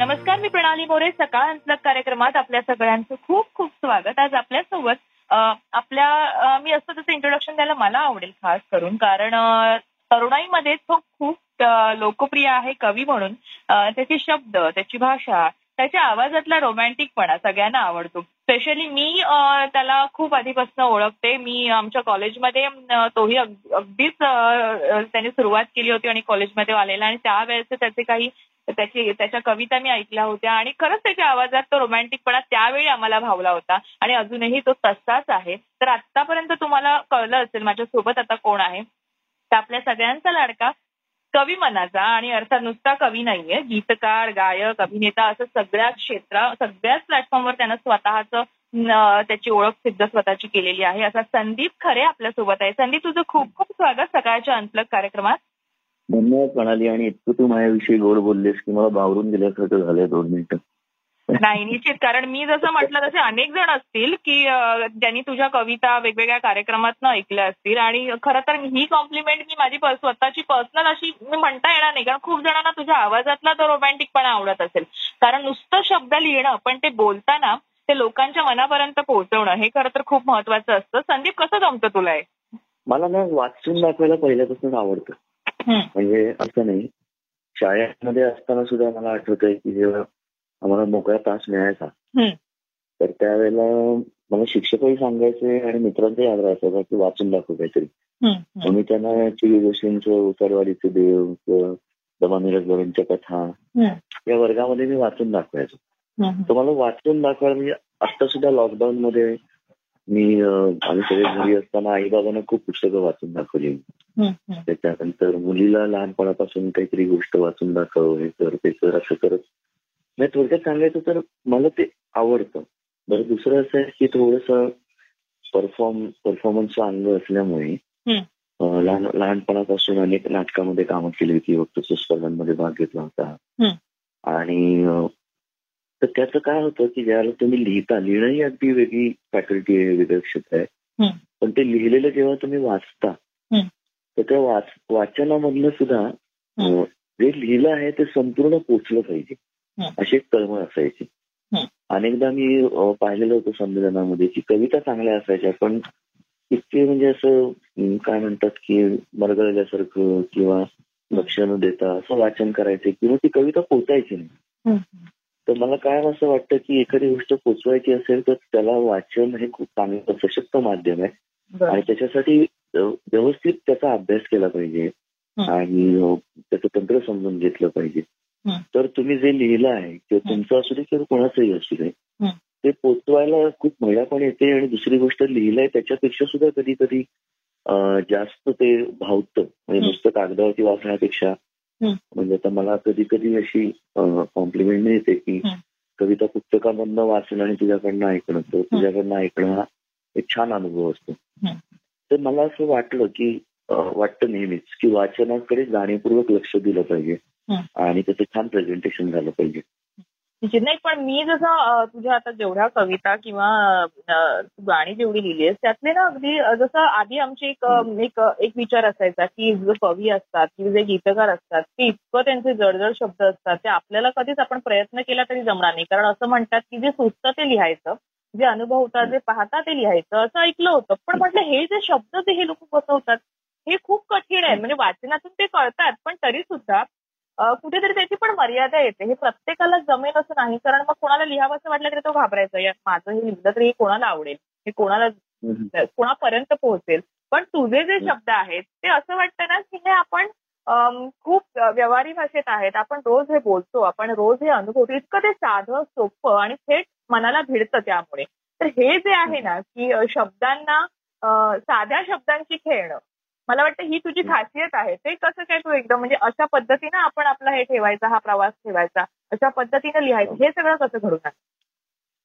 नमस्कार मी प्रणाली मोरे. सकाळ अंतलक कार्यक्रमात आपल्या सगळ्यांचं खूप खूप स्वागत. आज आपल्यासोबत आपल्या मी असं तसं इंट्रोडक्शन द्यायला मला आवडेल खास करून. कारण तरुणाईमध्ये तो खूप लोकप्रिय आहे कवी म्हणून. त्याचे शब्द त्याची भाषा त्याच्या आवाजातला रोमॅन्टिकपणा सगळ्यांना आवडतो. स्पेशली मी त्याला खूप आधीपासून ओळखते. मी आमच्या कॉलेजमध्ये तोही अगदीच त्याने सुरुवात केली होती आणि कॉलेजमध्ये आलेला आणि त्यावेळेस त्याचे काही त्याची त्याच्या कविता मी ऐकल्या होत्या आणि खरंच त्याच्या आवाजात तो रोमॅन्टिकपणा त्यावेळी आम्हाला भावला होता आणि अजूनही तो तसाच आहे. तर आतापर्यंत तुम्हाला कळलं असेल माझ्या सोबत आता कोण आहे. तर आपल्या सगळ्यांचा लाडका कवी मनाचा आणि अर्थात नुसता कवी नाहीये. गीतकार गायक अभिनेता असं सगळ्या क्षेत्रा सगळ्याच प्लॅटफॉर्मवर त्यानं स्वतःचं त्याची ओळख सिद्ध स्वतःची केलेली आहे. असा संदीप खरे आपल्यासोबत आहे. संदीप तुझं खूप खूप स्वागत सकाळच्या अंतलग कार्यक्रमात. धन्यवाद प्रणाली आणि इतकं तू माझ्याविषयी गोड बोललीस की मला बावरून गेल्यासारखं झालंय दोन मिनिटं. नाही निश्चित कारण मी जसं म्हटलं तसे अनेक जण असतील की ज्यांनी तुझ्या कविता वेगवेगळ्या कार्यक्रमात ऐकल्या असतील. आणि खरं तर ही कॉम्प्लिमेंट मी माझी स्वतःची पर्सनल अशी मी म्हणता येणार नाही. कारण खूप जणांना तुझ्या आवाजातला तो रोमॅन्टिकपणा आवडत असेल. कारण नुसतं शब्द लिहिणं पण ते बोलताना ते लोकांच्या मनापर्यंत पोहोचवणं हे खरं तर खूप महत्वाचं असतं. संदीप कसं जमतं तुला हे? मला ना वाचून दाखवायला पहिल्यापासून आवडतं. म्हणजे असं नाही. शाळेमध्ये असताना सुद्धा मला आठवत आहे की जेव्हा आम्हाला मोकळा तास मिळायचा. तर त्यावेळेला मला शिक्षकही सांगायचे आणि मित्रांचाही आग्रह असायचा की वाचून दाखव काहीतरी. मग मी त्यांना चिवी जोशींचं उसारवाडीचे देव दमा मिरजवरांच्या कथा या वर्गामध्ये मी वाचून दाखवायचो. तर मला वाचून दाखवायला म्हणजे आता सुद्धा लॉकडाऊन मध्ये मी आम्ही सगळे घरी असताना आई बाबांना खूप पुस्तकं वाचून दाखवली. त्याच्यानंतर मुलीला लहानपणापासून काहीतरी गोष्ट वाचून दाखव हे कर ते कर असं करत नाही थोडक्यात सांगायचं तर मला ते आवडतं बरं दुसरं असं आहे की थोडस परफॉर्म परफॉर्मन्सचं अंग असल्यामुळे लहान लहानपणापासून अनेक नाटकामध्ये कामं केली होती वक्तृत्व स्पर्धांमध्ये भाग घेतला होता. आणि तर त्याचं काय होतं की ज्यावेळेला तुम्ही लिहिता लिहिणं ही अगदी वेगळी फॅकल्टी आहे वेगळं क्षेत्र आहे. पण ते लिहिलेलं जेव्हा तुम्ही वाचता. तर त्या वाच वाचनामधनं सुद्धा जे लिहिलं आहे ते संपूर्ण पोचलं पाहिजे. अशी एक तळमळ असायची. अनेकदा मी पाहिलेलं होतं संमेलनामध्ये की कविता चांगल्या असायच्या पण इतके म्हणजे असं काय म्हणतात की मरगळल्यासारखं किंवा लक्ष न देता असं वाचन करायचे किंवा ती कविता पोचायची नाही. तर मला काय असं वाटतं की एखादी गोष्ट पोचवायची असेल तर त्याला वाचन हे खूप चांगलं सशक्त माध्यम आहे. आणि त्याच्यासाठी व्यवस्थित त्याचा अभ्यास केला पाहिजे. आणि त्याचं तंत्र समजून घेतलं पाहिजे. तर तुम्ही जे लिहिलं आहे किंवा. तुमचं असू दे किंवा कोणाचंही असू दे हं. ते पोचवायला खूप मजा पण येते आणि दुसरी गोष्ट लिहिलंय त्याच्यापेक्षा सुद्धा कधी कधी जास्त ते भावतं म्हणजे. नुसतं कागदावरती वाचण्यापेक्षा. म्हणजे आता मला कधी कधी अशी कॉम्प्लिमेंट मिळते की. कविता पुस्तकामधनं वाचणं आणि तुझ्याकडनं ऐकणं तर तुझ्याकडनं ऐकणं हा एक छान अनुभव असतो. तर मला असं वाटलं की वाटतं नेहमीच की वाचनाकडे जाणीवपूर्वक लक्ष दिलं पाहिजे. आणि त्याचं छान प्रेझेंटेशन झालं पाहिजे. निश्चित नाही पण मी जसं तुझ्या आता जेवढ्या कविता किंवा तू गाणी जेवढी लिहिली आहेस त्यातले ना अगदी जसं आधी आमची एक एक एक विचार असायचा की जे कवी असतात किंवा जे गीतकार असतात ते इतकं त्यांचे जडजड शब्द असतात ते आपल्याला कधीच आपण प्रयत्न केला तरी जमणार नाही. कारण असं म्हणतात की जे सुचतं ते लिहायचं जे अनुभवतात जे पाहता ते लिहायचं असं ऐकलं होतं. पण म्हटलं हे जे शब्द जे हे लोक बसवतात हे खूप कठीण आहे. म्हणजे वाचनातून ते कळतात पण तरी सुद्धा कुठेतरी त्याची पण मर्यादा येते. हे प्रत्येकाला जमेल असं नाही. कारण मग कोणाला लिहावं असं वाटलं तरी तो घाबरायचा. माझं हे लिहिलं तरी हे कोणाला आवडेल? हे कोणाला कोणापर्यंत पोहोचेल? पण तुझे जे शब्द आहेत ते असं वाटतं ना की हे आपण खूप व्यवहारी भाषेत आहेत. आपण रोज हे बोलतो. आपण रोज हे अनुभवतो. इतकं ते साधं सोपं आणि थेट मनाला भिडतं त्यामुळे. तर हे जे आहे ना की शब्दांना साध्या शब्दांची खेळणं मला वाटतं ही तुझी खासियत आहे ते कसं काय तू एकदम म्हणजे अशा पद्धतीनं आपण आपला हे ठेवायचा हा प्रवास ठेवायचा अशा पद्धतीनं लिहायचं हे सगळं कसं घडून?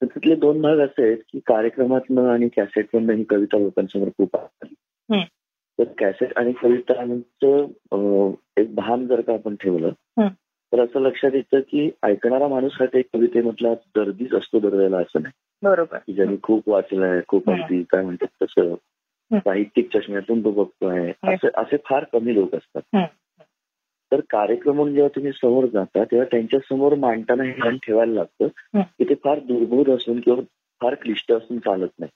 तर तिथले दोन भाग असे आहेत की कार्यक्रमातनं आणि कॅसेटमधनं ही कविता लोकांसमोर खूप आली. तर कॅसेट आणि कवितांचं एक भान जर का आपण ठेवलं हं. तर असं लक्षात येतं की ऐकणारा माणूस हा काही कवितेमधला दर्दीच असतो दरवेळेला असं नाही बरोबर ज्यांनी खूप वाचलंय खूप. अगदी काय म्हणतात तसं. साहित्यिक चष्म्यातून तो बघतोय. असे असे फार कमी लोक असतात. तर कार्यक्रम म्हणून जेव्हा तुम्ही समोर जाता तेव्हा त्यांच्यासमोर मांडताना हे ध्यान ठेवायला लागतं. की ते फार दुर्बोध असून किंवा फार क्लिष्ट असून चालत नाही.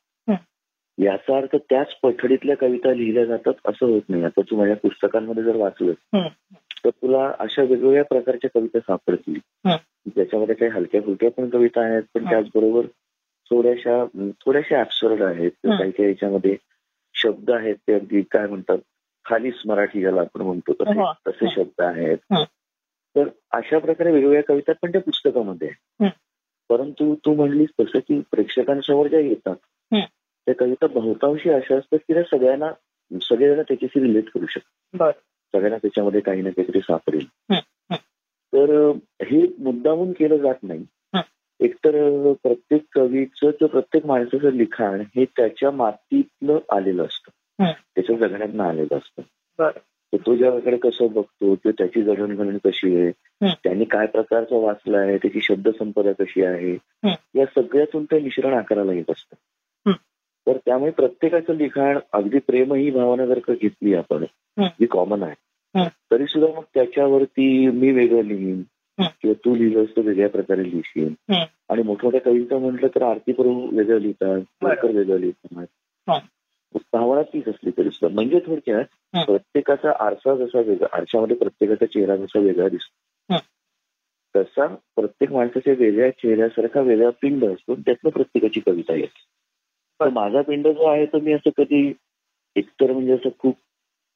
याचा अर्थ त्याच पठडीतल्या कविता लिहिल्या जातात असं होत नाही आता तू माझ्या पुस्तकांमध्ये जर वाचलं. तर तुला अशा वेगवेगळ्या प्रकारच्या कविता सापडतील. त्याच्यामध्ये काही हलक्या फुलक्या पण कविता आहेत पण. त्याचबरोबर थोड्याशा थोड्याशा ऍब्सर्ड आहेत. काही काही याच्यामध्ये शब्द आहेत ते अगदी काय म्हणतात खालीच मराठी ज्याला आपण म्हणतो तसे हो. तसे हं. शब्द आहेत हं. तर अशा प्रकारे वेगवेगळ्या कविता पण त्या पुस्तकामध्ये आहेत. परंतु तू म्हणलीस तसं की प्रेक्षकांसमोर ज्या येतात. त्या कविता बहुतांशी अशा असतात की त्या सगळ्यांना सगळेजण त्याच्याशी रिलेट करू शकतात सगळ्यांना त्याच्यामध्ये काही ना काहीतरी सापडेल. तर हे मुद्दामून केलं जात नाही. एकतर प्रत्येक कवीचं किंवा प्रत्येक माणसाचं लिखाण हे त्याच्या मातीतलं आलेलं असतं. त्याच्या जगण्यातनं आलेलं असतं बर तर तो जगाकडे कसं बघतो किंवा त्याची जडणघडण कशी आहे. त्यांनी काय प्रकारचं वाचलं आहे त्याची शब्दसंपदा कशी आहे. या सगळ्यातून ते मिश्रण आकाराला येत असतं. तर त्यामुळे प्रत्येकाचं लिखाण अगदी प्रेम ही भावना जर का घेतली आपण. जी कॉमन आहे. तरी सुद्धा मग त्याच्यावरती मी वेगळं लिहीन. किंवा तू लिहिलंस तर वेगळ्या प्रकारे लिहिशील. आणि मोठमोठ्या कविता म्हटलं तर आरती प्रभू वेगळं लिहितात. शंकर वेगळं लिहितात. भावना तीच असली तरी सुद्धा म्हणजे थोडक्यात. प्रत्येकाचा आरसा जसा वेगळा आरशामध्ये प्रत्येकाचा चेहरा जसा वेगळा दिसतो. तसा प्रत्येक माणसाच्या वेगळ्या चेहऱ्यासारखा वेगळा पिंड असतो त्यातनं प्रत्येकाची कविता येते तर माझा पिंड जो आहे तो मी असं कधी एकतर म्हणजे असं खूप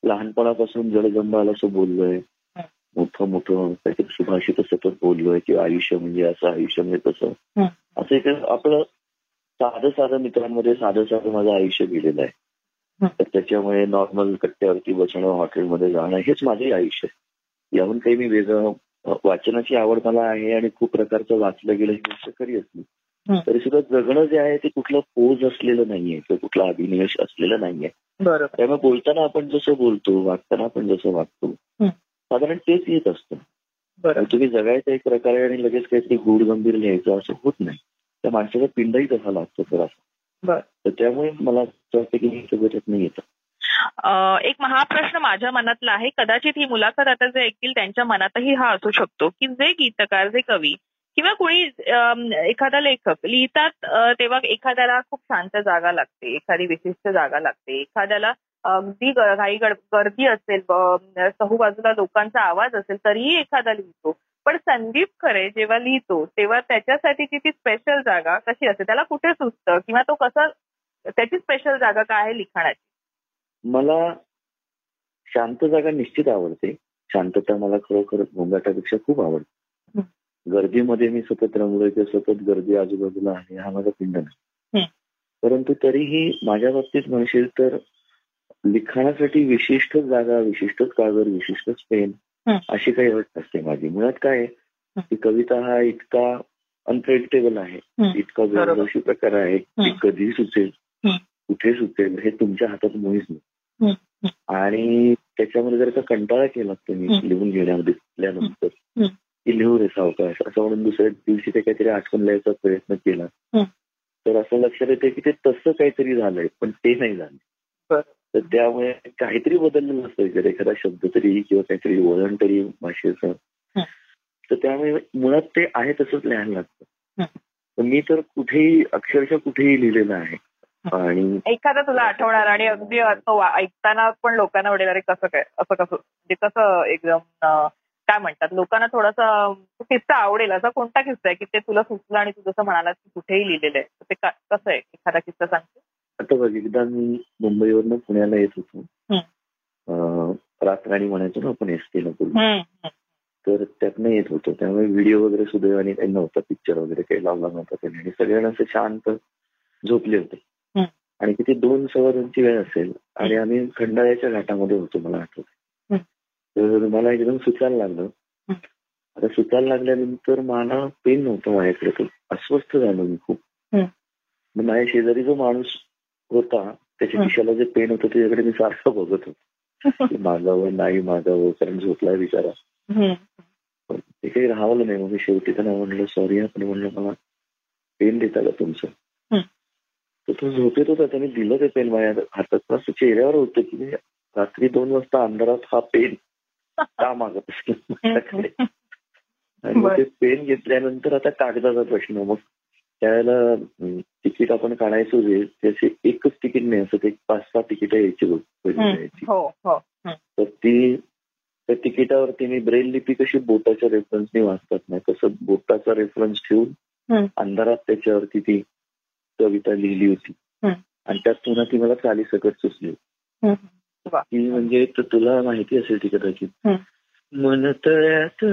लहानपणापासून जडगंबाल असं बोललोय. मोठं मोठं काहीतरी सुभाषित सतत बोललोय किंवा आयुष्य म्हणजे असं आयुष्य म्हणजे तसं. असं एक आपलं साधं साधं मित्रांमध्ये साधं साधं माझं आयुष्य गेलेलं आहे हं. तर त्याच्यामुळे नॉर्मल कट्ट्यावरती बसणं हॉटेलमध्ये जाणं हेच माझे आयुष्य आहे याहून काही मी वेगळं वाचनाची आवड मला आहे आणि खूप प्रकारचं वाचलं गेलं ही गोष्ट खरी असली. तरी सुद्धा जगणं जे आहे ते कुठलं पोज असलेलं नाहीये किंवा कुठला अभिनिवेश असलेला नाहीये त्यामुळे बोलताना आपण जसं बोलतो वागताना आपण जसं वागतो. साधारण तेच येत असतं. बरोबर तुम्ही जगायचं एक प्रकारे आणि लगेच काहीतरी गूढ गंभीर लिहायचं असं होत नाही. त्या माणसाचा पिंडही तसा लागतो थोडासा बर. तर त्यामुळे मला असं वाटतं की हे सगळं त्यातनं येतं. अ, एक महाप्रश्न माझ्या मनातला आहे. कदाचित ही मुलाखत आता जे ऐकतील त्यांच्या मनातही हा असू शकतो की जे गीतकार जे कवी किंवा कोणी एखादा लेखक लिहितात तेव्हा एखाद्याला खूप शांत जागा लागते एखादी विशिष्ट जागा लागते एखाद्याला अगदी घाई गर्दी असेल ब- चहूबाजूला लोकांचा आवाज असेल तरीही एखादा लिहितो. पण संदीप खरे जेव्हा लिहितो तेव्हा त्याच्यासाठीची ती स्पेशल जागा कशी असते? त्याला कुठे सुचतं? किंवा तो कसा त्याची स्पेशल जागा काय आहे लिखाणाची? मला शांत जागा निश्चित आवडते. शांतता मला खरोखर गोंगाटापेक्षा खूप आवडते. गर्दीमध्ये मी सतत रंगलोय किंवा सतत गर्दी आजूबाजूला आहे हा माझा पिंड नाही. परंतु तरीही माझ्या बाबतीत म्हणशील तर लिखाणासाठी विशिष्ट जागा विशिष्टच कागद विशिष्टच पेन. अशी काही अट असते माझी मुळात काय. की कविता हा इतका अनप्रेडिक्टेबल आहे. इतका. वेगवेगळी प्रकार आहे की. कधी सुचेल. कुठे सुचेल हे तुमच्या हातात मुळीच नाही. आणि त्याच्यामध्ये जर का कंटाळा केला तुम्ही. लिहून घेण्यामध्ये लिहिल्यानंतर. की लिहू रे सावकाश असं म्हणून दुसऱ्या दिवशी ते काहीतरी आठवण लिहायचा प्रयत्न केला. तर असं लक्षात येते की ते तसं काहीतरी झालंय पण ते नाही झालं. तर त्यामुळे काहीतरी बदललेलं असतं जर एखादा शब्द तरी किंवा काहीतरी वळण तरी भाषेचं. हं. तर त्यामुळे मुळात ते आहे तसंच लिहायला लागतं. हं. तर मी तर कुठेही अक्षरशः कुठेही लिहिलेलं आहे. आणि एखादा तुला आठवणार आणि अगदी ऐकताना पण लोकांना वाटेल अरे कसं काय असं कसं म्हणजे कसं एकदम काय म्हणतात लोकांना थोडासा किस्सा आवडेल. असा कोणता किस्सा आहे की ते तुला सुचलं आणि तू जसं म्हणालास की कुठेही लिहिलेलं आहे? ते कसं आहे? एखादा किस्सा सांगते आता बघ एकदा मी मुंबईवरनं पुण्याला येत होतो. रातराणी म्हणायचो ना आपण एस टीला पूर्वी हम्म. तर त्यातनं येत होतो. त्यामुळे व्हिडिओ वगैरे सुदैवाने काही नव्हता पिक्चर वगैरे काही लावला नव्हता त्याने. आणि सगळ्यांना असं शांत झोपले होते. आणि किती दोन सव्वा दोनची वेळ असेल आणि आम्ही खंडाळ्याच्या घाटामध्ये होतो मला आठवत. तर मला एकदम सुचायला लागलं. आता सुचायला लागल्यानंतर मला पेन नव्हतं माझ्याकडे. तो अस्वस्थ झालो मी खूप. मग माझ्या शेजारी जो माणूस होता त्याच्या. खिशाला जे पेन होतं त्याच्याकडे मी सारखं बघत होतो. मागावं नाही मागावं कारण झोपलाय हम्म. पण ते काही राहवलं नाही मग मी शेवटी त्यांना म्हणलं सॉरी आपण म्हणलं मला पेन देता का तुमचं? हं. तर तो झोपेत होता त्याने दिलं ते पेन माझ्या हातात. चेहऱ्यावर होतं की रात्री दोन वाजता अंधारात हा पेन का मागत माझ्याकडे आणि मग ते पेन घेतल्यानंतर आता कागदाचा प्रश्न मग त्यावेळेला तिकीट आपण काढायचो जे त्याचे एकच तिकीट नाही असं एक पाच सहा तिकीट यायची बघ पहिली. हो हो. तर ती त्या तिकिटावरती मी ब्रेल लिपी कशी बोटाच्या रेफरन्सने वाचतात नाही तसं बोटाचा रेफरन्स ठेवून. अंधारात त्याच्यावरती ती कविता लिहिली होती. आणि त्यात पुन्हा ती मला चाली सकट सुचली ती म्हणजे तुला माहिती असेल ती कदाचित. मन तळ्यात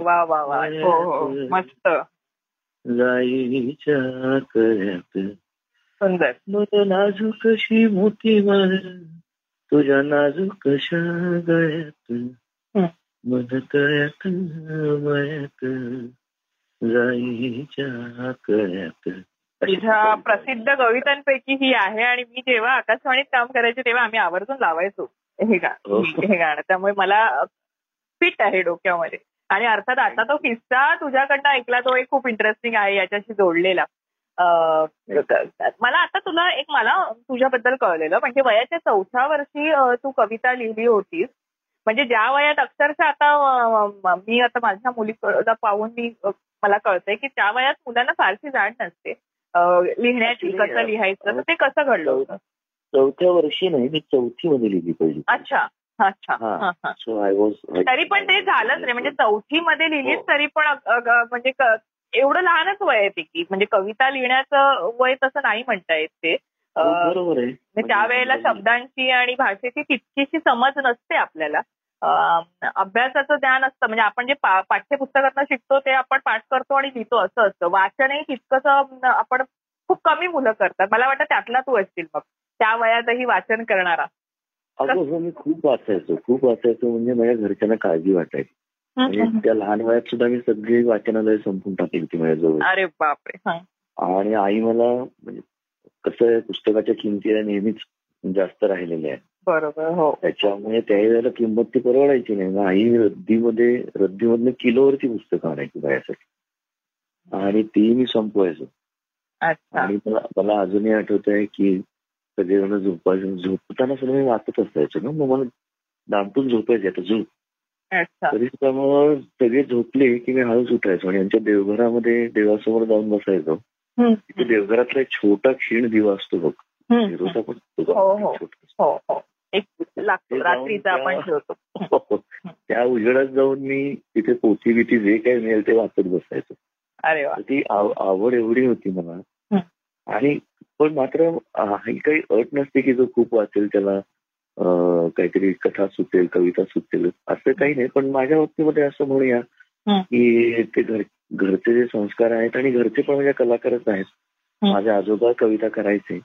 वा वा वा हो मस्त जाईच्या कळ्यात सुंदर. मन नाजूक कशी मोठी मार तुझ्या नाजूक कशा गळ्यात. मन तळ्यात मळ्यात जाईच्या अशी तुझ्या. प्रसिद्ध कवितांपैकी ही आहे आणि मी जेव्हा आकाशवाणीत काम करायचे तेव्हा आम्ही आवर्जून लावायचो हे गा हो. हे गाणं. त्यामुळे मला फिट आहे डोक्यामध्ये. आणि अर्थात आता तो किस्सा तुझ्याकडनं ऐकला तो एक खूप इंटरेस्टिंग आहे याच्याशी जोडलेला. मला आता तुला एक मला तुझ्याबद्दल कळलेलं म्हणजे वयाच्या चौथ्या वर्षी तू कविता लिहिली होतीस. म्हणजे ज्या वयात अक्षरशः आता म- आता माझ्या मुलीला पाहून मी मला कळतंय की त्या वयात मुलांना फारशी जाण नसते. लिहिण्याची कसं लिहायचं तर ते कसं घडलं होतं? चौथ्या वर्षी नाही मी चौथी मध्ये लिहिली पहिली. अच्छा. अच्छा. हा. हा, हा. सो आय वॉज तरी पण ते झालंच रे. म्हणजे चौथी मध्ये लिहिलीच हो. तरी पण म्हणजे एवढं लहानच वय आहे ती की म्हणजे कविता लिहिण्याचं वय तसं नाही म्हणता येत ते. हो, बरोबर आहे. म्हणजे त्यावेळेला शब्दांची आणि भाषेची तितकीशी समज नसते आपल्याला. अभ्यासाचं ज्ञान असतं. म्हणजे आपण जे पाठ्यपुस्तकातनं शिकतो ते आपण पाठ करतो आणि लिहितो असं असतं. वाचनही तितकंसं आपण खूप कमी मुलं करतात. मला वाटतं त्यातला तू असतील मग. त्या वयातही वाचन करणारा. अगं हो मी खूप वाचायचो. खूप वाचायचो म्हणजे माझ्या घरच्यांना काळजी वाटायची. आणि त्या लहान वयात सुद्धा मी सगळी वाचनालय संपून टाकली होती माझ्याजवळ. अरे बापरे. आणि आई मला म्हणजे कसं आहे पुस्तकाच्या किमती या नेहमीच जास्त राहिलेल्या आहेत. बरोबर हो. त्याच्यामुळे त्या वेळेला किंमत ती परवडायची नाही. मग आई रद्दीमध्ये रद्दीमधनं किलोवरती पुस्तकं आणायची माझ्यासाठी आणि ती मी संपवायचो. आणि मला मला अजूनही आठवत आहे की सगळेजण झोपायचं झोपताना सुद्धा मी वाचत असायचो ना मग मला दामटून झोपायचं आता झोप. तरी सुद्धा मग सगळे झोपले की मी हळूच उठायचो आणि यांच्या देवघरामध्ये देवासमोर जाऊन बसायचो. हं. तिथे देवघरातला एक छोटा क्षीण दिवा असतो बघ. असतो हो, हो. हो आपण त्या- उजेडात जाऊन मी तिथे पोथी बिथी जे काही मिळेल ते वाचत बसायचो. अरे ती आव- आवड एवढी होती मला. आणि पण मात्र ही काही अट नसते की जो खूप वाचेल त्याला काहीतरी कथा सुचेल कविता सुचेल असं काही नाही पण माझ्या बाबतीमध्ये असं म्हणूया. की ते घर घरचे जे संस्कार आहेत आणि घरचे पण माझ्या कलाकारच आहेत. माझे आजोबा कविता करायचे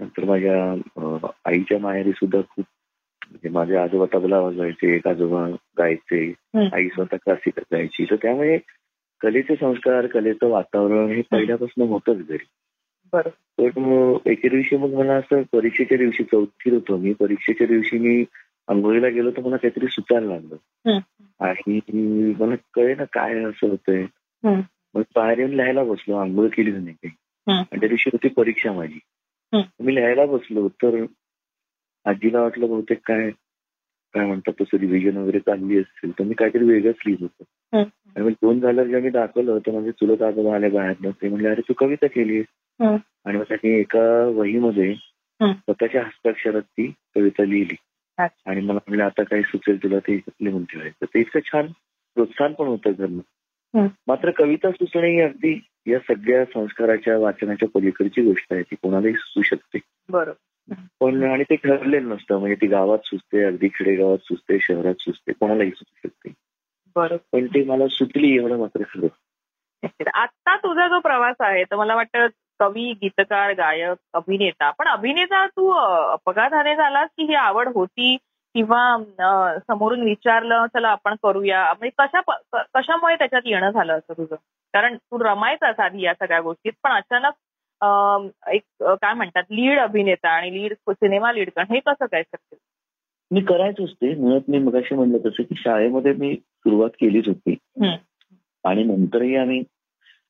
नंतर माझ्या आईच्या माहेरी सुद्धा खूप म्हणजे माझे आजोबा तबला वाजवायचे एक आजोबा गायचे. आई स्वतः क्लासिकल गायची तर त्यामुळे कलेचे संस्कार कलेचं वातावरण हे पहिल्यापासून होतच घरी बरोबर पण एके दिवशी मग मला असं परीक्षेच्या दिवशी चौथीत होतो मी परीक्षेच्या दिवशी मी आंघोळीला गेलो तर मला काहीतरी सुचायला लागलं. आणि मला कळे ना काय असं होतंय हं. मग बाहेर येऊन लिहायला बसलो आंघोळ केली नाही काही. आणि त्या दिवशी होती परीक्षा माझी. मी लिहायला बसलो तर आजीला वाटलं बहुतेक काय काय म्हणतात तसं रिव्हिजन वगैरे चालली असेल तर मी काहीतरी वेगळंच लिहित होतो हं. आणि मग दोन झाल्यावर जेव्हा मी दाखवलं तर म्हणजे चुलत आजोबा आले बाहेर ते म्हणले अरे तू कविता केली. आणि मग त्यांनी एका वहीमध्ये. स्वतःच्या हस्ताक्षरात ती कविता लिहिली आणि मला म्हणलं आता काही सुचेल तुला ते लिहून ठेवायचं ते इतकं छान प्रोत्साहन पण होतं घरनं हं. मात्र कविता सुचणे ही अगदी या सगळ्या संस्काराच्या वाचनाच्या पलीकडची गोष्ट आहे ती कोणालाही सुचू शकते बरोबर पण आणि ते ठरलेलं नसतं. म्हणजे ती गावात सुचते अगदी खेडेगावात सुचते शहरात सुचते. कोणालाही सुचू शकते. बरोबर. पण ते मला सुचली एवढं मात्र खरं. आता तुझा जो प्रवास आहे तर मला वाटतं कवी गीतकार गायक अभिनेता पण अभिनेता तू अपघाताने झालास की ही आवड होती? किंवा समोरून विचारलं चला आपण करूया? म्हणजे कशा कशामुळे त्याच्यात येणं झालं असं तुझं? कारण तू रमायचास आधी या सगळ्या गोष्टीत पण अचानक एक काय म्हणतात लीड अभिनेता आणि लीड सिनेमा लीड करणं हे कसं काय शक्य? मी करायचोच ते मुळात मी मगाशी म्हणलं तसं की शाळेमध्ये मी सुरुवात केलीच होती. आणि नंतरही आम्ही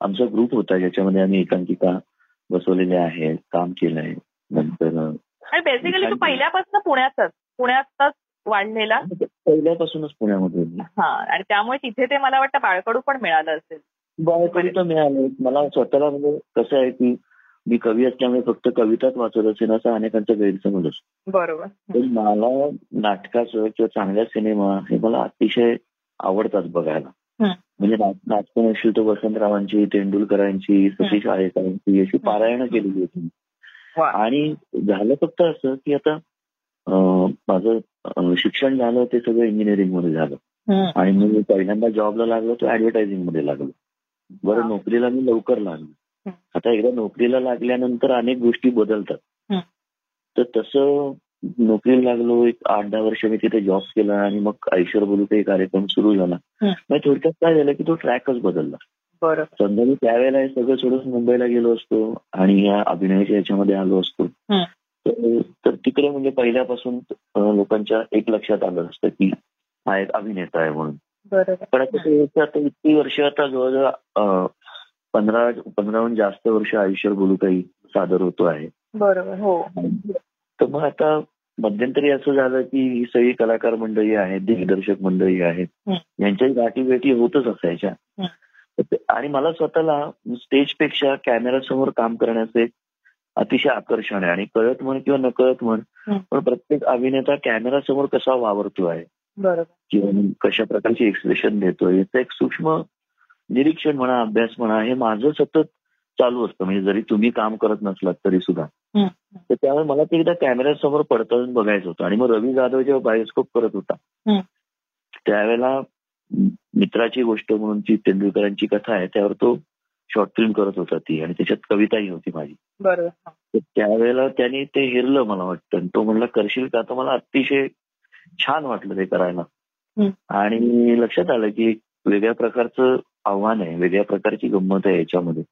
आमचा ग्रुप होता ज्याच्यामध्ये आम्ही एकांकिका बसवलेल्या आहेत काम केलंय नंतर आणि बेसिकली तू पहिल्यापासून पुण्यातच पुण्यातच वाढलेला. पहिल्यापासूनच पुण्यामध्ये हा आणि त्यामुळे तिथे ते मला वाटतं बाळकडू पण मिळालं असेल. बाळकडू तर मिळाले. मला स्वतःला म्हणजे कसं आहे की मी कवी असल्यामुळे फक्त कविताच वाचत असेल असा अनेकांचा गैरसमज असतो बरोबर पण मला नाटकाचं किंवा चांगल्या सिनेमा हे मला अतिशय आवडतात बघायला. म्हणजे नाटकं असेल तर वसंतरावांची तेंडुलकरांची सतीश आळेकरांची अशी पारायणं केलेली होती. आणि झालं फक्त असं की आता माझं शिक्षण झालं ते सगळं इंजिनिअरिंगमध्ये झालं. आणि मी पहिल्यांदा जॉबला लागलो तो ऍडव्हर्टायझिंगमध्ये लागलो बरं. नोकरीला मी लवकर लागलो. आता एकदा नोकरीला लागल्यानंतर अनेक गोष्टी बदलतात. तर तसं नोकरीला लागलो एक आठ दहा वर्ष मी तिथे जॉब केला आणि मग आयुष्यावर बोलू काही कार्यक्रम सुरू झाला. मग थोडक्यात काय झालं की तो ट्रॅकच बदलला. समजा मी त्यावेळेला हे सगळं सोडून मुंबईला गेलो असतो आणि या अभिनयाच्या याच्यामध्ये आलो असतो. हं. तर तिकडे म्हणजे पहिल्यापासून लोकांच्या एक लक्षात आलं असतं की हा एक अभिनेता आहे म्हणून. पण आता इतकी वर्ष आता जवळजवळ पंधरा पंधराहून जास्त वर्ष आयुष्यावर बोलू काही सादर होतो आहे. बरोबर हो. तर मग आता मध्यंतरी असं झालं की ही सगळी कलाकार मंडळी आहेत दिग्दर्शक मंडळी आहेत. यांच्याही गाठीभेटी होतच असायच्या. आणि मला स्वतःला स्टेजपेक्षा कॅमेऱ्यासमोर काम करण्याचं एक अतिशय आकर्षण आहे. आणि कळत म्हण किंवा नकळत म्हण. पण प्रत्येक अभिनेता कॅमेऱ्यासमोर कसा वावरतो आहे किंवा कशा प्रकारची एक्सप्रेशन देतोय? याचं एक सूक्ष्म निरीक्षण म्हणा अभ्यास म्हणा हे माझं सतत चालू असतं म्हणजे जरी तुम्ही काम करत नसलात तरी सुद्धा. तर त्यामुळे मला ते एकदा कॅमेऱ्यासमोर पडताळून बघायचं होतं आणि मग रवी जाधव जेव्हा बायोस्कोप करत होता. त्यावेळेला मित्राची गोष्ट म्हणून जी तेंडुलकरांची कथा आहे त्यावर तो शॉर्ट फिल्म करत होता ती आणि त्याच्यात कविताही होती माझी बरोबर. तर त्यावेळेला त्याने ते हिरलं मला वाटतं तो म्हणला करशील का तर मला अतिशय छान वाटलं ते करायला. आणि लक्षात आलं की वेगळ्या प्रकारचं आव्हान आहे वेगळ्या प्रकारची गंमत आहे याच्यामध्ये.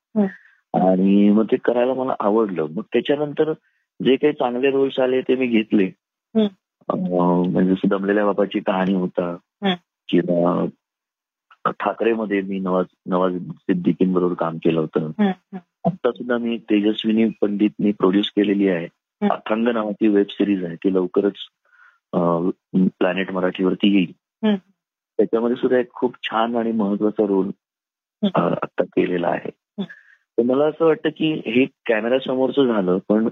आणि मग ते करायला मला आवडलं मग त्याच्यानंतर जे काही चांगले रोल्स आले ते मी घेतले म्हणजे जसं दमलेल्या बापाची कहाणी होता. किंवा ठाकरेमध्ये मी नवाज नवाज सिद्दीकींबरोबर काम केलं होतं. आता सुद्धा मी तेजस्विनी पंडितनी प्रोड्यूस केलेली आहे. अथंग नावाची वेब सिरीज आहे ती लवकरच प्लॅनेट मराठीवरती येईल हं. त्याच्यामध्ये सुद्धा एक खूप छान आणि महत्त्वाचा रोल. आता केलेला आहे. तर मला असं वाटतं की हे कॅमेरा समोरचं झालं पण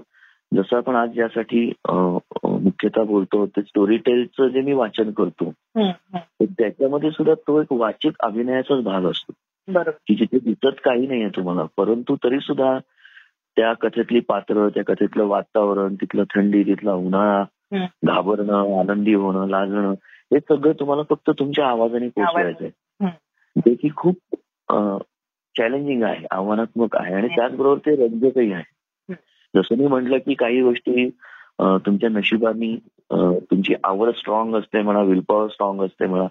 जसं आपण आज ज्यासाठी मुख्यतः बोलतो ते स्टोरी टेलचं जे मी वाचन करतो त्याच्यामध्ये सुद्धा तो एक वाचिक अभिनयाचाच भाग असतो बरोबर की जिथे दिसत काही नाहीये तुम्हाला परंतु तरी सुद्धा त्या कथेतली पात्र त्या कथेतलं वातावरण तिथलं थंडी तिथला उन्हाळा. घाबरणं आनंदी होणं लाजणं हे सगळं तुम्हाला फक्त तुमच्या आवाजाने पोचवायचं हम्म. आहे जे की खूप चॅलेंजिंग आहे आव्हानात्मक आहे आणि त्याचबरोबर ते रंजकही आहे. जसं मी म्हटलं की काही गोष्टी तुमच्या नशिबानी तुमची आवड स्ट्रॉंग असते म्हणा विलपॉवर स्ट्रॉंग असते म्हणा.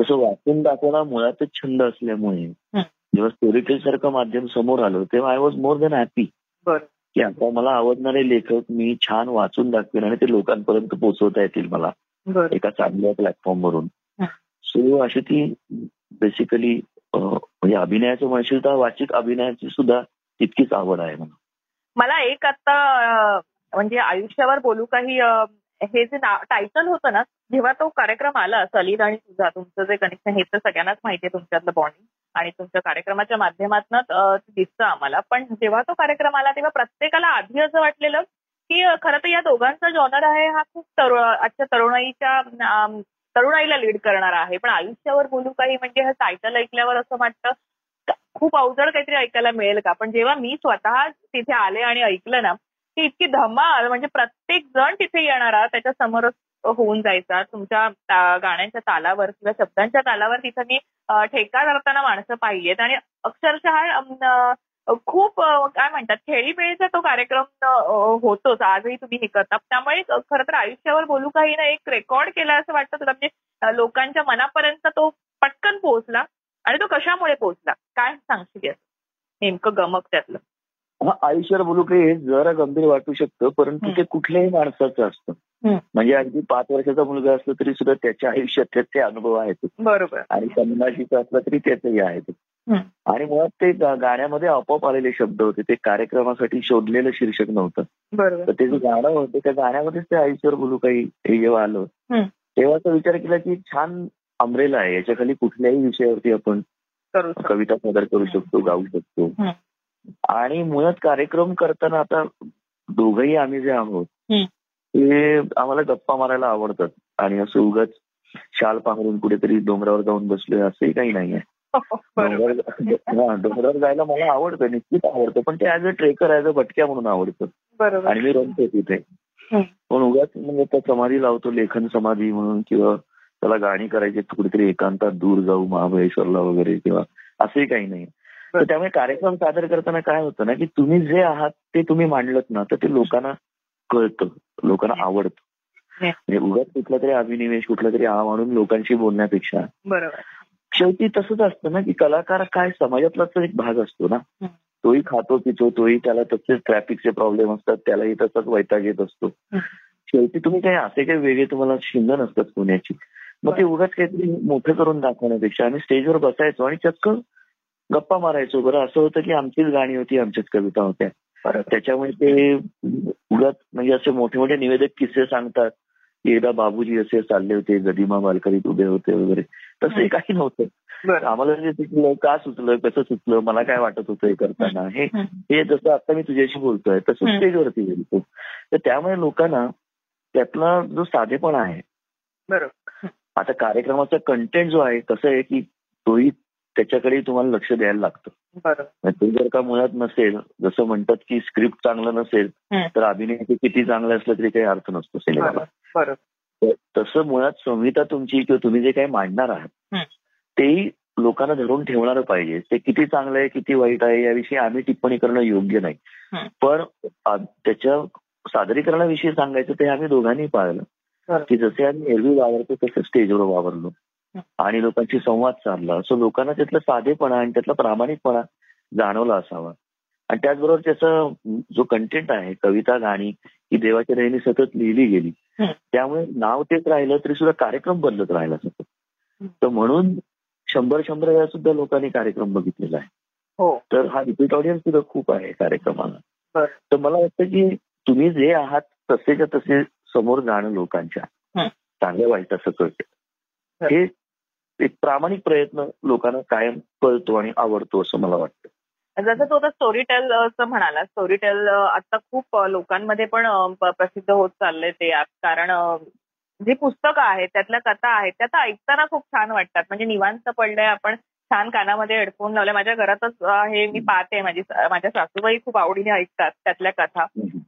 तसं वाचून दाखवणं मुळातच छंद असल्यामुळे. जेव्हा स्टोरीटेल सारखं माध्यम समोर आलं तेव्हा I was more than happy की आता मला आवडणारे लेखक मी छान वाचून दाखवेन आणि ते लोकांपर्यंत पोहोचवता येतील मला एका चांगल्या प्लॅटफॉर्म वरून. हं. सो अशी ती बेसिकली म्हणजे अभिनयाचं म्हणशील तर वाचिक अभिनयाची सुद्धा तितकीच आवड आहे म्हणून. मला एक आता म्हणजे आयुष्यावर बोलू काही हे जे टायटल होतं ना जेव्हा तो कार्यक्रम आला सलील आणि तुझा तुमचं जे कनेक्शन हे तर सगळ्यांनाच माहिती आहे तुमच्यातलं बॉन्डिंग आणि तुमच्या कार्यक्रमाच्या माध्यमातून दिसतं आम्हाला. पण जेव्हा तो कार्यक्रम आला तेव्हा प्रत्येकाला आधी असं वाटलेलं की खरं तर या दोघांचा जॉनर आहे हा खूप तरुण आजच्या तरुणाईच्या तरुणाईला लीड करणार आहे. पण आयुष्यावर बोलू काही म्हणजे हे टायटल ऐकल्यावर असं वाटतं खूप अवजड काहीतरी ऐकायला मिळेल का? पण जेव्हा मी स्वतः तिथे आले आणि ऐकलं ना ती इतकी धमाल म्हणजे प्रत्येक जण तिथे येणारा त्याच्या समोरच होऊन जायचा. तुमच्या गाण्यांच्या तालावर किंवा शब्दांच्या तालावर तिथं मी ठेका धरताना माणसं पाहिजेत आणि अक्षरशः खूप काय म्हणतात खेळीमेळीचा तो कार्यक्रम होतोच आजही तुम्ही हे करता त्यामुळे खरं तर आयुष्यावर बोलू काही ना एक रेकॉर्ड केला असं वाटतं तुला म्हणजे लोकांच्या मनापर्यंत तो पटकन पोहोचला आणि तो कशामुळे पोहोचला काय सांगशील याचं? नेमकं गमक त्यातलं हा आयुष्यावर बोलू काही हे जरा गंभीर वाटू शकतं परंतु. ते कुठल्याही माणसाचं असतं. म्हणजे अगदी पाच वर्षाचा मुलगा असला तरी सुद्धा त्याच्या आयुष्यात त्याचे अनुभव आहेत बरोबर आणि पन्नाशीचा असला तरी त्याचंही आहेत. आणि मुळात ते गाण्यामध्ये आपोआप आलेले शब्द होते. ते कार्यक्रमासाठी शोधलेलं शीर्षक नव्हतं. तर ते जे गाणं होतं त्या गाण्यामध्येच ते आयुष्यावर बोलू काही हे जेव्हा आलं. तेव्हा असा विचार केला की छान अमरेला आहे. याच्या खाली कुठल्याही विषयावरती आपण कविता सादर करू शकतो गाऊ शकतो. आणि मुळात कार्यक्रम करताना आता दोघही आम्ही जे आहोत. ते आम्हाला गप्पा मारायला आवडतात. आणि असं उगाच शाल पांघरून कुठेतरी डोंगरावर जाऊन बसलोय असंही काही नाहीये. डोंगरावर हा, डोंगरावर जायला मला आवडतं निश्चित आवडतं. पण ते as a trekker as a भटक्या म्हणून आवडतं. आणि मी रमतो तिथे. पण उगाच म्हणजे त्या समाधी लावतो लेखन समाधी म्हणून किंवा त्याला गाणी करायची कुठेतरी एकांतात दूर जाऊ महाबळेश्वरला वगैरे किंवा असंही काही नाही. तर त्यामुळे कार्यक्रम सादर करताना काय होतं ना की तुम्ही जे आहात ते तुम्ही मांडलत ना तर ते लोकांना कळतं. लोकांना आवडतं. म्हणजे उगाच कुठला तरी अभिनिवेश कुठला तरी आ म्हणून लोकांशी बोलण्यापेक्षा बरोबर. शेवटी तसंच असतं ना की कलाकार काय समाजातलाच एक भाग असतो ना. तोही खातो पितो तोही त्याला तसेच ट्रॅफिकचे प्रॉब्लेम असतात त्यालाही तसाच वैताग येत असतो. शेवटी तुम्ही काही असे काही वेगळे तुम्हाला शिंद नसतात पुण्याची. मग ते उगाच काहीतरी मोठं करून दाखवण्यापेक्षा आम्ही स्टेजवर बसायचो आणि चक्क गप्पा मारायचो. बरं असं होतं की आमचीच गाणी होती आमच्याच कविता होत्या. त्याच्यामुळे ते उगाच म्हणजे असे मोठे मोठे निवेदक किस्से सांगतात की एकदा बाबूजी असे चालले होते गदिमा बालकरीत उभे होते वगैरे. तसंही काही नव्हतं. आम्हाला जे सुचलं का सुचलं कसं सुचलं मला काय वाटत होतं हे करताना हे हं. जसं आता मी तुझ्याशी बोलतोय तसं. स्टेजवरती बोलतो तर त्यामुळे लोकांना त्यातला जो साधेपणा आहे बरोबर आता कार्यक्रमाचा कंटेंट जो आहे कसं आहे की तोही त्याच्याकडे तुम्हाला लक्ष द्यायला लागतं. ते जर का मुळात नसेल जसं म्हणतात की स्क्रिप्ट चांगलं नसेल. तर अभिनय ते किती चांगलं असलं तरी काही अर्थ नसतो सिनेमाला. तसं मुळात संहिता तुमची किंवा तुम्ही जे काही मांडणार आहात. तेही लोकांना धरून ठेवणारं पाहिजे ते किती चांगलं आहे किती वाईट आहे याविषयी आम्ही टिप्पणी करणं योग्य नाही. पण त्याच्या सादरीकरणाविषयी सांगायचं ते आम्ही दोघांनी पाळलं. की जसे आम्ही एरवी वावरतो तसं स्टेजवर वावरलो. आणि लोकांशी संवाद साधला असं लोकांना त्यातलं साधेपणा आणि त्यातला प्रामाणिकपणा जाणवला असावा आणि त्याचबरोबर त्याचा जो कंटेंट आहे कविता गाणी ही देवाच्या दयेने सतत लिहिली गेली. त्यामुळे नाव तेच राहिलं तरी सुद्धा कार्यक्रम बदलत राहिला सतत. तर म्हणून शंभर शंभर वेळा सुद्धा लोकांनी कार्यक्रम बघितलेला आहे. हो. तर हा रिपीट ऑडियन्स सुद्धा खूप आहे कार्यक्रमाला. तर मला वाटतं की तुम्ही जे आहात तसेच्या तसे समोर जाणं लोकांच्या. चांगलं वाईट असं कळतं हे एक प्रामाणिक प्रयत्न लोकांना कायम कळतो आणि आवडतो असं मला वाटतं. जसं तो आता स्टोरी टेल असं म्हणाला स्टोरी टेल आता खूप लोकांमध्ये पण प्रसिद्ध होत चाललंय ते आज. कारण जी पुस्तकं आहेत त्यातल्या कथा आहेत त्या तर ऐकताना खूप छान वाटतात. म्हणजे निवांत पडलंय आपण छान कानामध्ये हेडफोन लावले. माझ्या घरातच हे मी पाहते. माझी माझ्या सासूबाई खूप आवडीने ऐकतात त्यातल्या कथा.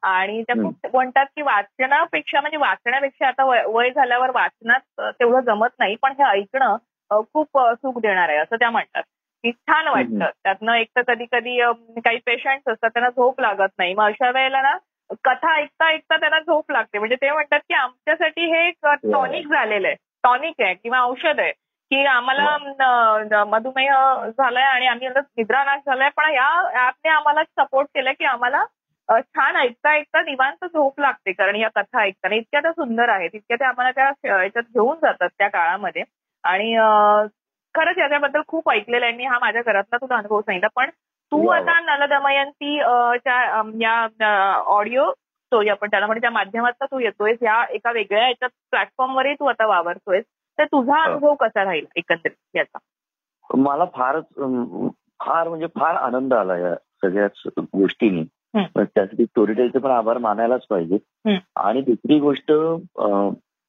आणि त्या खूप म्हणतात की वाचनापेक्षा म्हणजे वाचण्यापेक्षा आता वय झाल्यावर वाचनात तेवढं जमत नाही. पण हे ऐकणं खूप सुख देणार आहे असं त्या म्हणतात. छान वाटतं. त्यातनं एक तर कधी कधी काही पेशंट्स असतात त्यांना झोप लागत नाही. मग अशा वेळेला ना कथा ऐकता ऐकता त्यांना झोप लागते. म्हणजे ते म्हणतात की आमच्यासाठी हे एक टॉनिक झालेलं आहे. टॉनिक आहे किंवा औषध आहे. की आम्हाला मधुमेह झालाय आणि आम्ही निद्रानाश झालाय पण या ऍपने आम्हाला सपोर्ट केलाय की आम्हाला छान ऐकता ऐकता निवांत झोप लागते. कारण या कथा ऐकताना इतक्या त्या सुंदर आहेत. इतक्या त्या आम्हाला त्या याच्यात घेऊन जातात त्या काळामध्ये. आणि खरंच याच्याबद्दल खूप ऐकलेलं आहे मी हा माझ्या घरातला तुला अनुभव सांगितला पण तू वा. आता च्या अम, या ऑडिओ स्टोरी आपण त्याला म्हणजे त्या माध्यमातून तू येतोयस या एका वेगळ्या याच्यात प्लॅटफॉर्मवरही तू आता वावरतोयस तर तुझा अनुभव कसा राहील एकंदरीत याचा मला फारच फार म्हणजे फार आनंद आला या सगळ्याच गोष्टींनी हं. त्यासाठी स्टोरीटेलचे पण आभार मानायलाच पाहिजे हं. आणि दुसरी गोष्ट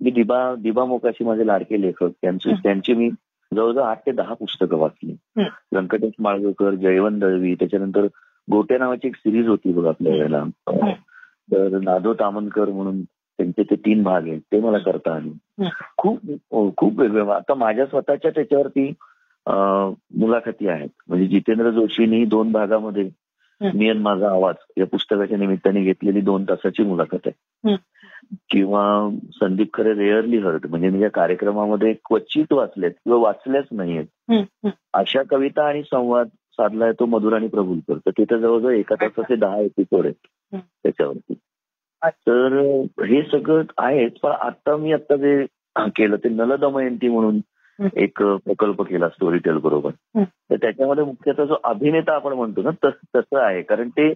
मी दिबा दिबा मोकाशी माझे लाडके लेखक त्यांची हं. त्यांची मी जवळजवळ आठ ते दहा पुस्तकं वाचली हं. व्यंकटेश माळगकर जयवंत दळवी त्याच्यानंतर गोटे नावाची एक सिरीज होती बघ आपल्या वेळेला. तर नादो तामनकर म्हणून त्यांचे ते तीन भाग आहेत ते मला करता आले. खूप खूप वेगवेगळं आता माझ्या स्वतःच्या त्याच्यावरती मुलाखती आहेत म्हणजे जितेंद्र जोशींनी दोन भागामध्ये. मी आणि माझा आवाज या पुस्तकाच्या निमित्ताने घेतलेली दोन तासाची मुलाखत आहे. किंवा संदीप खरे रेअरली हर्ट म्हणजे मी या कार्यक्रमामध्ये क्वचित वाचलेत किंवा वाचल्याच नाहीयेत. अशा कविता आणि संवाद साधलाय तो मधुर आणि प्रभुलकर तर तिथे जवळजवळ एका तासाचे दहा एपिसोड आहेत. त्याच्यावरती. तर हे सगळं आहेच पण आता मी आता जे केलं ते नलदमयंती म्हणून. एक प्रकल्प केला स्टोरी टेल बरोबर. तर त्याच्यामध्ये मुख्यतः जो अभिनेता आपण म्हणतो ना तस तसं आहे कारण ते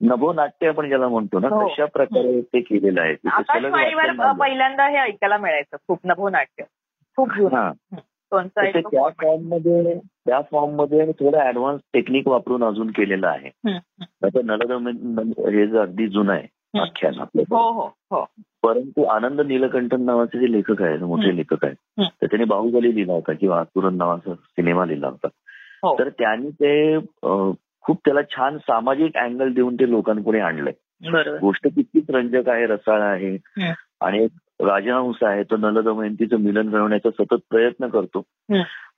नभोनाट्य आपण ज्याला म्हणतो ना हो. तशा प्रकारे ते केलेलं आहे. पहिल्यांदा हे ऐकायला मिळायचं खूप नभोनाट्य खूप हा त्या. फॉर्ममध्ये त्या फॉर्ममध्ये थोडं ऍडव्हान्स टेक्निक वापरून अजून केलेलं आहे. आता नलदम हे जे अगदी जुनं आहे. आख्यान आपलं. हो हो हो. परंतु आनंद नीलकंठन नावाचे जे लेखक आहेत मोठे. लेखक आहेत. तर त्यांनी बाहुबली लिहिला होता किंवा आसुरन नावाचा सिनेमा लिहिला होता. हो. तर त्यांनी ते खूप त्याला छान सामाजिक अँगल देऊन ते लोकांपुढे आणलंय. गोष्ट कितीच रंजक आहे रसाळ आहे. आणि एक राजहंस आहे तो नलदमयंतीचं मिलन घडवण्याचा सतत प्रयत्न करतो.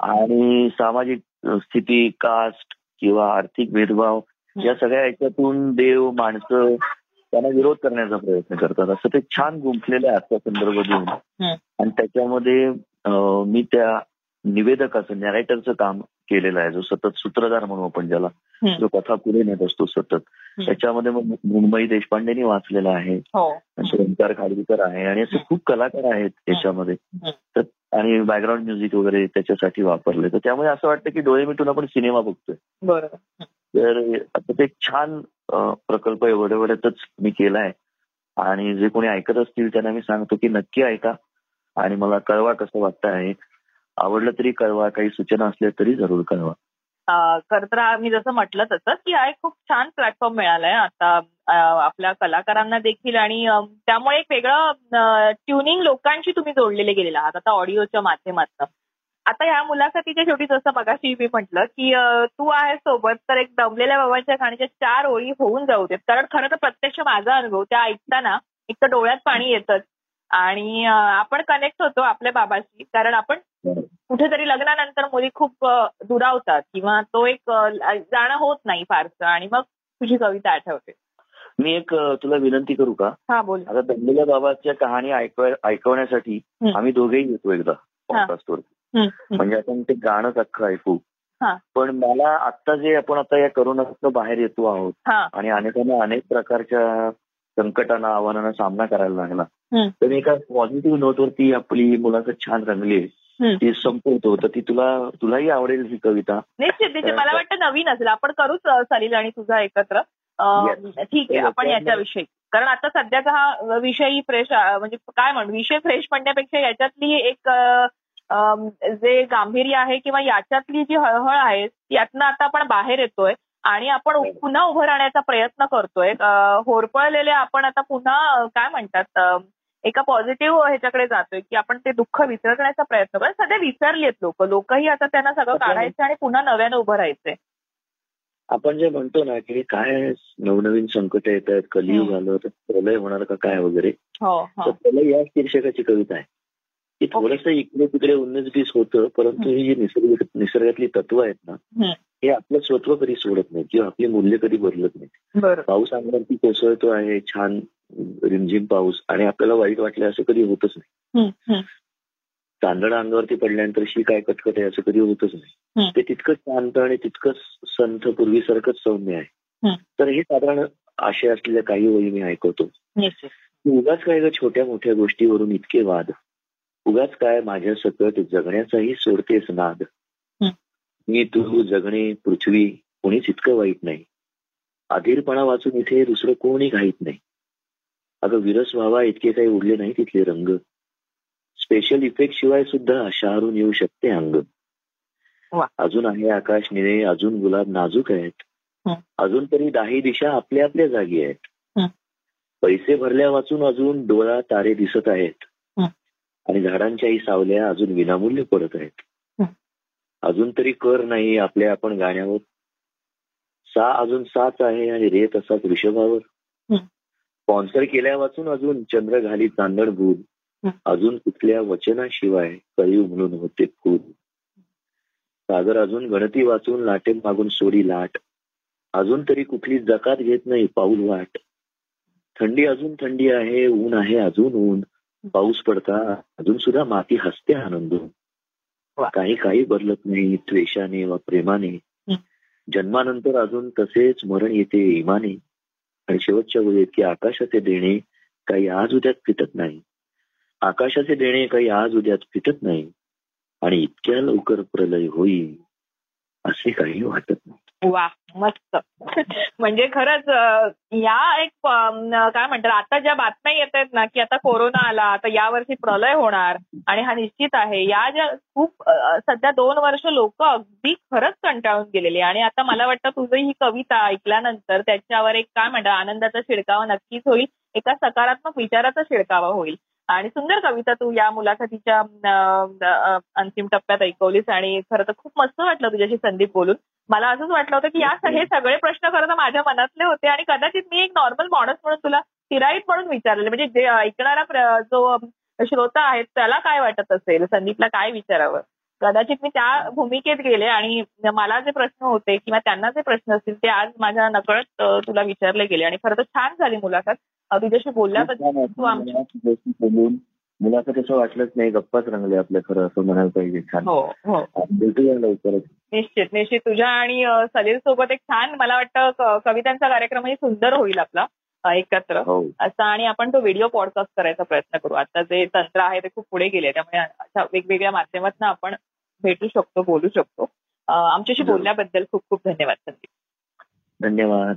आणि सामाजिक स्थिती कास्ट किंवा आर्थिक भेदभाव या सगळ्या याच्यातून देव माणसं त्यांना विरोध करण्याचा प्रयत्न करतात. असं ते छान गुंफलेलं आहे आजचा संदर्भ देऊन. आणि त्याच्यामध्ये मी त्या निवेदकाचं नॅरेटरचं काम केलेलं आहे. जो सतत सूत्रधार म्हणू आपण ज्याला. जो कथा पुढे नेत असतो सतत. त्याच्यामध्ये मग मुंबई देशपांडेनी वाचलेला आहे. हो. ओंकार खाडवीकर आहे. आणि असे खूप कलाकार आहेत याच्यामध्ये. तर आणि बॅकग्राऊंड म्युझिक वगैरे त्याच्यासाठी वापरले. तर त्यामुळे असं वाटतं की डोळे मिटून आपण सिनेमा बघतोय. तर आता ते छान प्रकल्प एवढ्या वेळातच मी केलाय. आणि जे कोणी ऐकत असतील त्यांना मी सांगतो की नक्की ऐका. आणि मला कळवा कसं वाटतं आहे. आवडलं तरी कळवा काही सूचना असल्या तरी जरूर कळवा. अं, खरं तर मी जसं म्हटलं तसं की हा एक खूप छान प्लॅटफॉर्म मिळालाय. आता आपल्या कलाकारांना देखील आणि त्यामुळे एक वेगळं ट्युनिंग लोकांशी तुम्ही जोडलेले गेलेला आहात. आता ऑडिओच्या माध्यमातून. आता ह्या मुलाखतीच्या शेवटी जसं मगाशी मी म्हटलं की तू आहे सोबत तर एक दमलेल्या बाबांच्या गाण्याच्या चार ओळी होऊन जाऊ देत कारण खरं तर प्रत्यक्ष माझा अनुभव त्या ऐकताना एक तर डोळ्यात पाणी येतच आणि आपण कनेक्ट होतो आपल्या बाबाशी कारण आपण कुठेतरी लग्नानंतर मुली खूप दुरावतात किंवा तो एक जाणं होत नाही फारसं आणि मग तुझी कविता आठवते मी एक तुला विनंती करू का हा बोल आता दमलेल्या बाबाच्या कहाणी ऐकवण्यासाठी. आम्ही दोघेही येतो एकदा. पॉडकास्टवर. म्हणजे आपण ते गाणंच अख्खं ऐकू. पण मला आता जे आपण आता या करोनातनं बाहेर येतो आहोत आणि अनेकांना अनेक प्रकारच्या संकटांना आव्हानांना सामना करायला लागला. तर मी एका पॉझिटिव्ह नोटवरती आपली मुलाखत छान रंगली. ती संपवतो. तर ती तुला तुलाही आवडेल ही कविता. निश्चित निश्चित. मला वाटतं नवीन असेल. आपण करूच सलील आणि तुझा एकत्र. ठीक आहे. आपण याच्याविषयी. कारण आता सध्याचा हा विषयही फ्रेश म्हणजे काय म्हणू? विषय फ्रेश म्हणण्यापेक्षा याच्यातली एक जे गांभीर्य आहे किंवा याच्यातली जी हळहळ आहे यातनं आता आपण बाहेर येतोय आणि आपण पुन्हा उभं राहण्याचा प्रयत्न करतोय. होरपळलेले आपण आता पुन्हा काय म्हणतात एका पॉझिटिव्ह ह्याच्याकडे जातोय की आपण ते दुःख विसरण्याचा प्रयत्न करतो सध्या विसरलीत लोक. लोकही आता त्यांना सगळं काढायचं आणि पुन्हा नव्यानं उभं राहायचंय. आपण जे म्हणतो ना की काय नवनवीन संकट येत आहेत कलियुग आलं तर प्रलय होणार का काय वगैरे? हो तर हो प्रलय या शीर्षकाची कविता आहे. की थोडंसं इकडे तिकडे उन्नीस बीस होतं परंतु ही. जी निसर्ग निसर्गातली तत्व आहेत ना. हे. आपलं स्वत्व कधी सोडत नाही किंवा आपली मूल्य कधी बदलत नाही. पाऊस अंगावरती कोसळतो आहे छान रिमझिम पाऊस आणि आपल्याला वाईट वाटलं असं कधी होतच नाही. तांदळ अंगावरती पडल्यानंतर शी काय कटकट आहे असं कधी होतच नाही. ते तितकंच शांत आणि तितकंच संथ पूर्वीसारखंच सौम्य आहे. तर हे साधारण आशय असलेल्या काही ओळी मी ऐकवतो. उगाच काय छोट्या मोठ्या गोष्टीवरून इतके वाद उगाच काय माझ्या सकट जगण्याचाही सोडतेस नाद. मी तू जगणे पृथ्वी कोणीच इतकं वाईट नाही अधीरपणा वाचून इथे दुसरं कोणी घाईत नाही अगं विरस व्हावा इतके काही उडले नाही तिथले रंग स्पेशल इफेक्ट शिवाय सुद्धा शहरून येऊ शकते अंग. अजून आहे आकाश निळे अजून गुलाब नाजूक आहेत. अजून तरी दाही दिशा आपल्या आपल्या जागी आहेत. पैसे भरल्या वाचून अजून डोळा तारे दिसत आहेत. आणि झाडांच्याही सावल्या अजून विनामूल्य पडत आहेत. हं. अजून तरी कर नाही आपल्या आपण गाण्यावर. सा अजून साच आहे आणि रेत असाच वृषभावर. स्पॉन्सर केल्या वाचून अजून चंद्र घाली चांदण भूल. अजून कुठल्या वचनाशिवाय कळीव म्हणून होते फूल. सागर अजून गणती वाचून लाटे मागून सोडी लाट. अजून तरी कुठली जकात घेत नाही पाऊल वाट. थंडी अजून थंडी आहे ऊन आहे अजून ऊन. पाऊस पडता अजून सुद्धा माती हसते आनंदून वा. काही काही बदलत नाही द्वेषाने वा प्रेमाने. जन्मानंतर अजून तसेच मरण येते इमाने. आणि शेवटच्या वेळेत की आकाशाचे देणे काही आज उद्यात फिटत नाही. आकाशाचे देणे काही आज उद्यात फिटत नाही. आणि इतक्या लवकर प्रलय होईल असे काही वाटत नाही. वा मस्त. म्हणजे खरंच या एक काय म्हणतात आता ज्या बातम्या येत आहेत ना की आता कोरोना आला आता यावर्षी प्रलय होणार आणि हा निश्चित आहे या ज्या खूप सध्या दोन वर्ष लोक अगदी खरंच कंटाळून गेलेली आणि आता मला वाटतं तुझं ही कविता ऐकल्यानंतर त्याच्यावर एक काय म्हणतात आनंदाचा शिडकावा नक्कीच होईल एका सकारात्मक विचाराचा शिडकावा होईल. आणि सुंदर कविता तू या मुलाखतीच्या अंतिम टप्प्यात ऐकवलीस आणि खरं तर खूप मस्त वाटलं तुझ्याशी संदीप बोलून. मला असंच वाटलं होतं की या हे सगळे प्रश्न खरं तर माझ्या मनातले होते आणि कदाचित मी एक नॉर्मल माणूस म्हणून तुला सिराईत म्हणून विचारलेले म्हणजे जे ऐकणारा जो श्रोता आहे त्याला काय वाटत असेल? संदीपला काय विचारावं? कदाचित मी त्या भूमिकेत गेले आणि मला जे प्रश्न होते किंवा त्यांना जे प्रश्न असतील ते आज माझ्या नकळत तुला विचारले गेले आणि खरं तर छान झाली मुलाखत. तुझ्याशी बोलल्याबद्दल तू आमच्या मुलाखत असं वाटलंच नाही गप्पाच रंगले आपल्या खरं असं म्हणायला पाहिजे छान. हो हो. भेटूया लवकरच. निश्चित निश्चित. तुझ्या आणि सलील सोबत एक छान मला वाटतं कवितांचा कार्यक्रमही सुंदर होईल आपला एकत्र. हो. असा आणि आपण तो व्हिडिओ पॉडकास्ट करायचा प्रयत्न करू. आता जे तंत्र आहे ते खूप पुढे गेले त्यामुळे अशा वेगवेगळ्या माध्यमातून आपण भेटू शकतो बोलू शकतो. आमच्याशी बोलण्याबद्दल खूप खूप धन्यवाद संदीप. धन्यवाद.